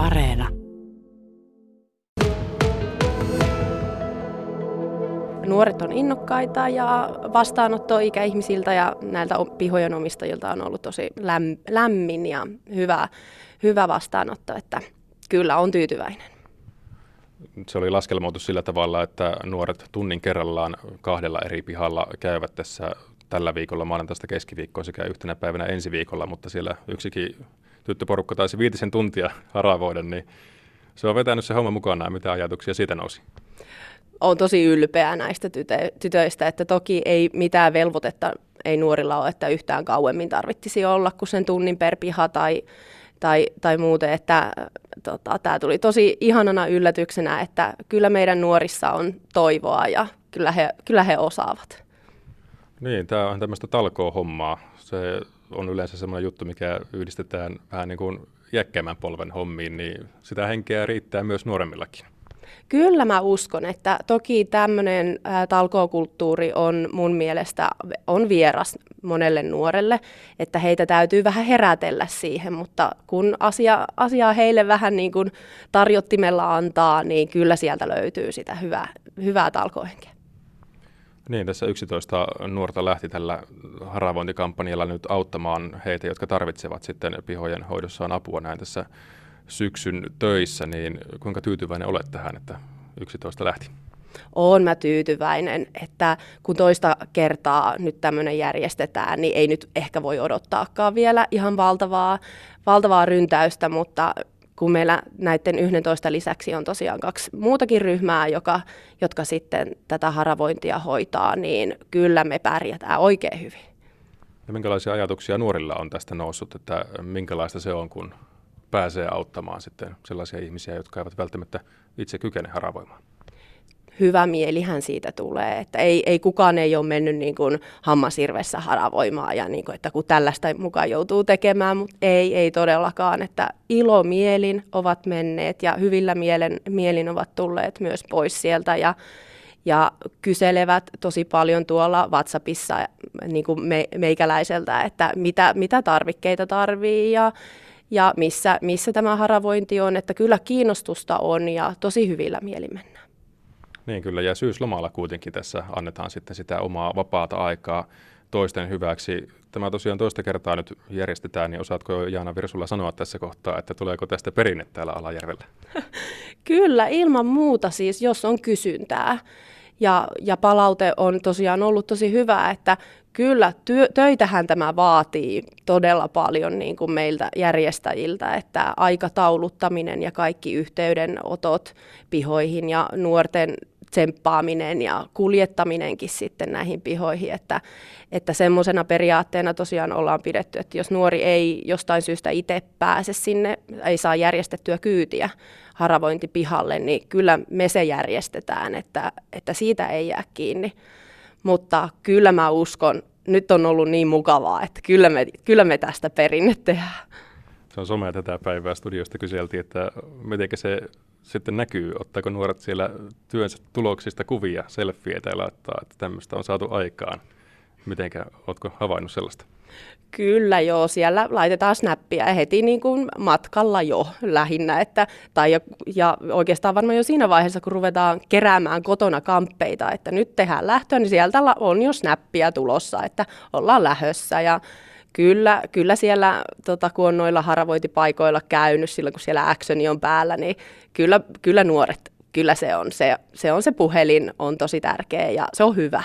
Areena. Nuoret on innokkaita ja vastaanotto ikäihmisiltä ja näiltä pihojen omistajilta on ollut tosi lämmin ja hyvä, hyvä vastaanotto, että kyllä on tyytyväinen. Se oli laskelmoitu sillä tavalla, että nuoret tunnin kerrallaan kahdella eri pihalla käyvät tässä tällä viikolla maanantaista keskiviikkoa sekä yhtenä päivänä ensi viikolla, mutta siellä yksikin tyttöporukka taisi viitisen tuntia haravoida, niin se on vetänyt se homma mukanaan. Mitä ajatuksia siitä nousi? Olen tosi ylpeä näistä tytö- tytöistä, että toki ei mitään velvoitetta ei nuorilla ole, että yhtään kauemmin tarvittisi olla kuin sen tunnin per piha tai, tai, tai muuten, että tota, tämä tuli tosi ihanana yllätyksenä, että kyllä meidän nuorissa on toivoa ja kyllä he, kyllä he osaavat. Niin, tämä on tämmöistä talkoo-hommaa. Se on yleensä semmoinen juttu, mikä yhdistetään vähän niin kuin jäkkäämän polven hommiin, niin sitä henkeä riittää myös nuoremmillakin. Kyllä mä uskon, että toki tämmöinen talkookulttuuri on mun mielestä on vieras monelle nuorelle, että heitä täytyy vähän herätellä siihen, mutta kun asia, asiaa heille vähän niin kuin tarjottimella antaa, niin kyllä sieltä löytyy sitä hyvää, hyvää talkohenkeä. Niin, tässä 11 nuorta lähti tällä haravointikampanjalla nyt auttamaan heitä, jotka tarvitsevat sitten pihojen hoidossaan apua näin tässä syksyn töissä, niin kuinka tyytyväinen olet tähän, että 11 lähti? Olen mä tyytyväinen, että kun toista kertaa nyt tämmöinen järjestetään, niin ei nyt ehkä voi odottaakaan vielä ihan valtavaa, valtavaa ryntäystä, mutta kun meillä näiden 11 lisäksi on tosiaan kaksi muutakin ryhmää, joka, jotka sitten tätä haravointia hoitaa, niin kyllä me pärjätään oikein hyvin. Ja minkälaisia ajatuksia nuorilla on tästä noussut, että minkälaista se on, kun pääsee auttamaan sitten sellaisia ihmisiä, jotka eivät välttämättä itse kykene haravoimaan? Hyvä mielihän siitä tulee, että ei, ei kukaan ei ole mennyt niin kuin hammasirvessä haravoimaan ja niin kuin, että kun tällaista mukaan joutuu tekemään, mutta ei, ei todellakaan, että ilomielin ovat menneet ja hyvillä mielen, mielin ovat tulleet myös pois sieltä ja, ja kyselevät tosi paljon tuolla WhatsAppissa niin kuin me, meikäläiseltä, että mitä, mitä tarvikkeita tarvii ja ja missä, missä tämä haravointi on, että kyllä kiinnostusta on ja tosi hyvillä mieli mennään. Niin kyllä, ja syyslomalla kuitenkin tässä annetaan sitten sitä omaa vapaata aikaa toisten hyväksi. Tämä tosiaan toista kertaa nyt järjestetään, niin osaatko Jaana Virsulla sanoa tässä kohtaa, että tuleeko tästä perinne täällä Alajärvellä? Kyllä, ilman muuta siis, jos on kysyntää. Ja, ja palaute on tosiaan ollut tosi hyvää, että kyllä työ, töitähän tämä vaatii todella paljon niin kuin meiltä järjestäjiltä, että aikatauluttaminen ja kaikki yhteydenotot pihoihin ja nuorten tsemppaaminen ja kuljettaminenkin sitten näihin pihoihin, että, että semmoisena periaatteena tosiaan ollaan pidetty, että jos nuori ei jostain syystä itse pääse sinne, ei saa järjestettyä kyytiä haravointipihalle, niin kyllä me se järjestetään, että, että siitä ei jää kiinni. Mutta kyllä mä uskon, nyt on ollut niin mukavaa, että kyllä me, kyllä me tästä perinne tehdään. Se on somea tätä päivää studiosta kyseltiin, että miten se sitten näkyy, ottaako nuoret siellä työnsä tuloksista kuvia, selfieitä ja laittaa, että tämmöistä on saatu aikaan. Mitenkä, oletko havainnut sellaista? Kyllä joo, siellä laitetaan snappia heti niin kuin matkalla jo lähinnä. Että, tai ja, ja oikeastaan varmaan jo siinä vaiheessa, kun ruvetaan keräämään kotona kamppeita, että nyt tehdään lähtöä, niin sieltä on jo snappia tulossa, että ollaan lähössä. Ja Kyllä, kyllä siellä, tota, kun on noilla haravointipaikoilla käynyt silloin, kun siellä actioni on päällä, niin kyllä, kyllä nuoret, kyllä se on. Se, se on se puhelin, on tosi tärkeä ja se on hyvä.